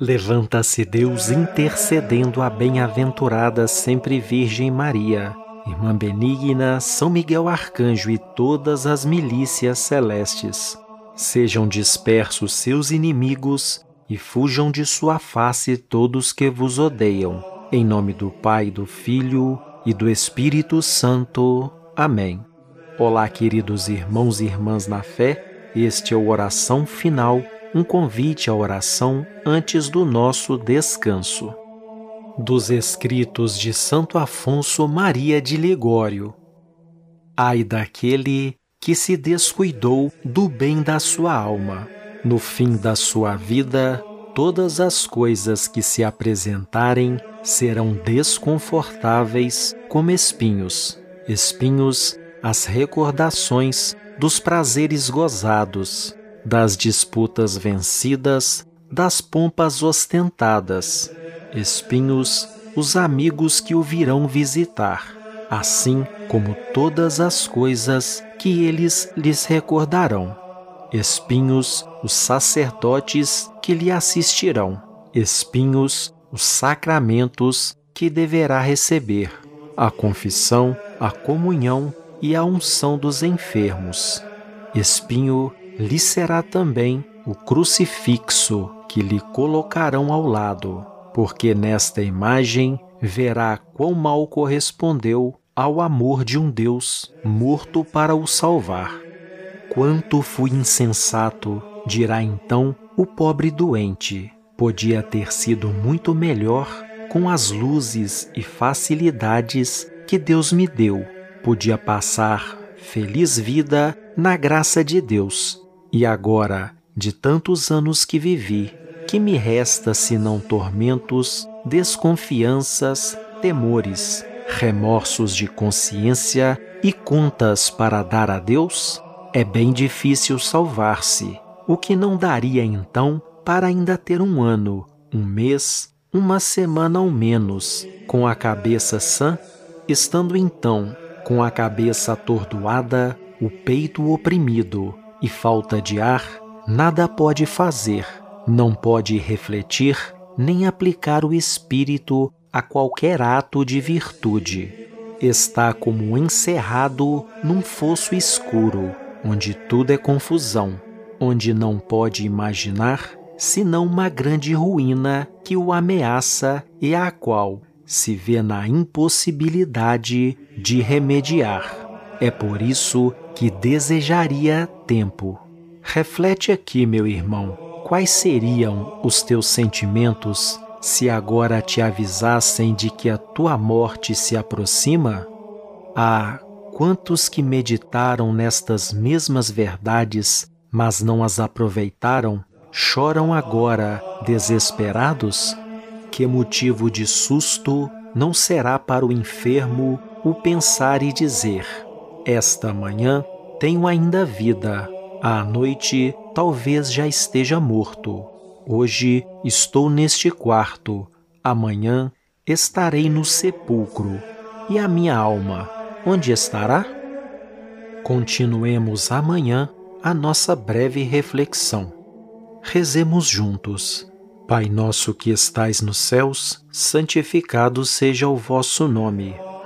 Levanta-se Deus intercedendo a bem-aventurada sempre Virgem Maria, Irmã Benigna, São Miguel Arcanjo e todas as milícias celestes. Sejam dispersos seus inimigos e fujam de sua face todos que vos odeiam. Em nome do Pai, do Filho e do Espírito Santo. Amém. Olá, queridos irmãos e irmãs na fé, este é o Oração Final um convite à oração antes do nosso descanso. Dos escritos de Santo Afonso Maria de Ligório. Ai daquele que se descuidou do bem da sua alma. No fim da sua vida, todas as coisas que se apresentarem serão desconfortáveis como espinhos. Espinhos, as recordações dos prazeres gozados, das disputas vencidas, das pompas ostentadas, espinhos, os amigos que o virão visitar, assim como todas as coisas que eles lhes recordarão. Espinhos, os sacerdotes que lhe assistirão, espinhos, os sacramentos que deverá receber, a confissão, a comunhão e a unção dos enfermos. Espinho lhe será também o crucifixo que lhe colocarão ao lado, porque nesta imagem verá quão mal correspondeu ao amor de um Deus morto para o salvar. Quanto fui insensato, dirá então o pobre doente. Podia ter sido muito melhor com as luzes e facilidades que Deus me deu. Podia passar feliz vida na graça de Deus e agora, de tantos anos que vivi, que me resta senão tormentos, desconfianças, temores, remorsos de consciência e contas para dar a Deus? É bem difícil salvar-se, o que não daria então para ainda ter um ano, um mês, uma semana ao menos, com a cabeça sã, estando então com a cabeça atordoada, o peito oprimido, e falta de ar, nada pode fazer, não pode refletir nem aplicar o espírito a qualquer ato de virtude. Está como encerrado num fosso escuro, onde tudo é confusão, onde não pode imaginar senão uma grande ruína que o ameaça e a qual se vê na impossibilidade de remediar. É por isso que desejaria tempo. Reflete aqui, meu irmão, quais seriam os teus sentimentos se agora te avisassem de que a tua morte se aproxima? Ah, quantos que meditaram nestas mesmas verdades, mas não as aproveitaram, choram agora desesperados? Que motivo de susto não será para o enfermo o pensar e dizer: esta manhã tenho ainda vida, à noite talvez já esteja morto. Hoje estou neste quarto, amanhã estarei no sepulcro. E a minha alma, onde estará? Continuemos amanhã a nossa breve reflexão. Rezemos juntos. Pai nosso que estais nos céus, santificado seja o vosso nome.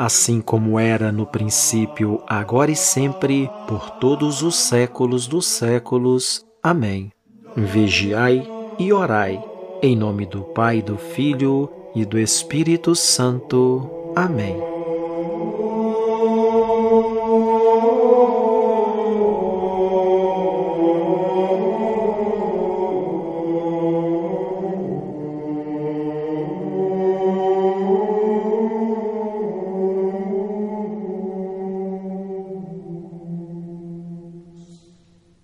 assim como era no princípio, agora e sempre, por todos os séculos dos séculos. Amém. Vigiai e orai, em nome do Pai, do Filho e do Espírito Santo. Amém.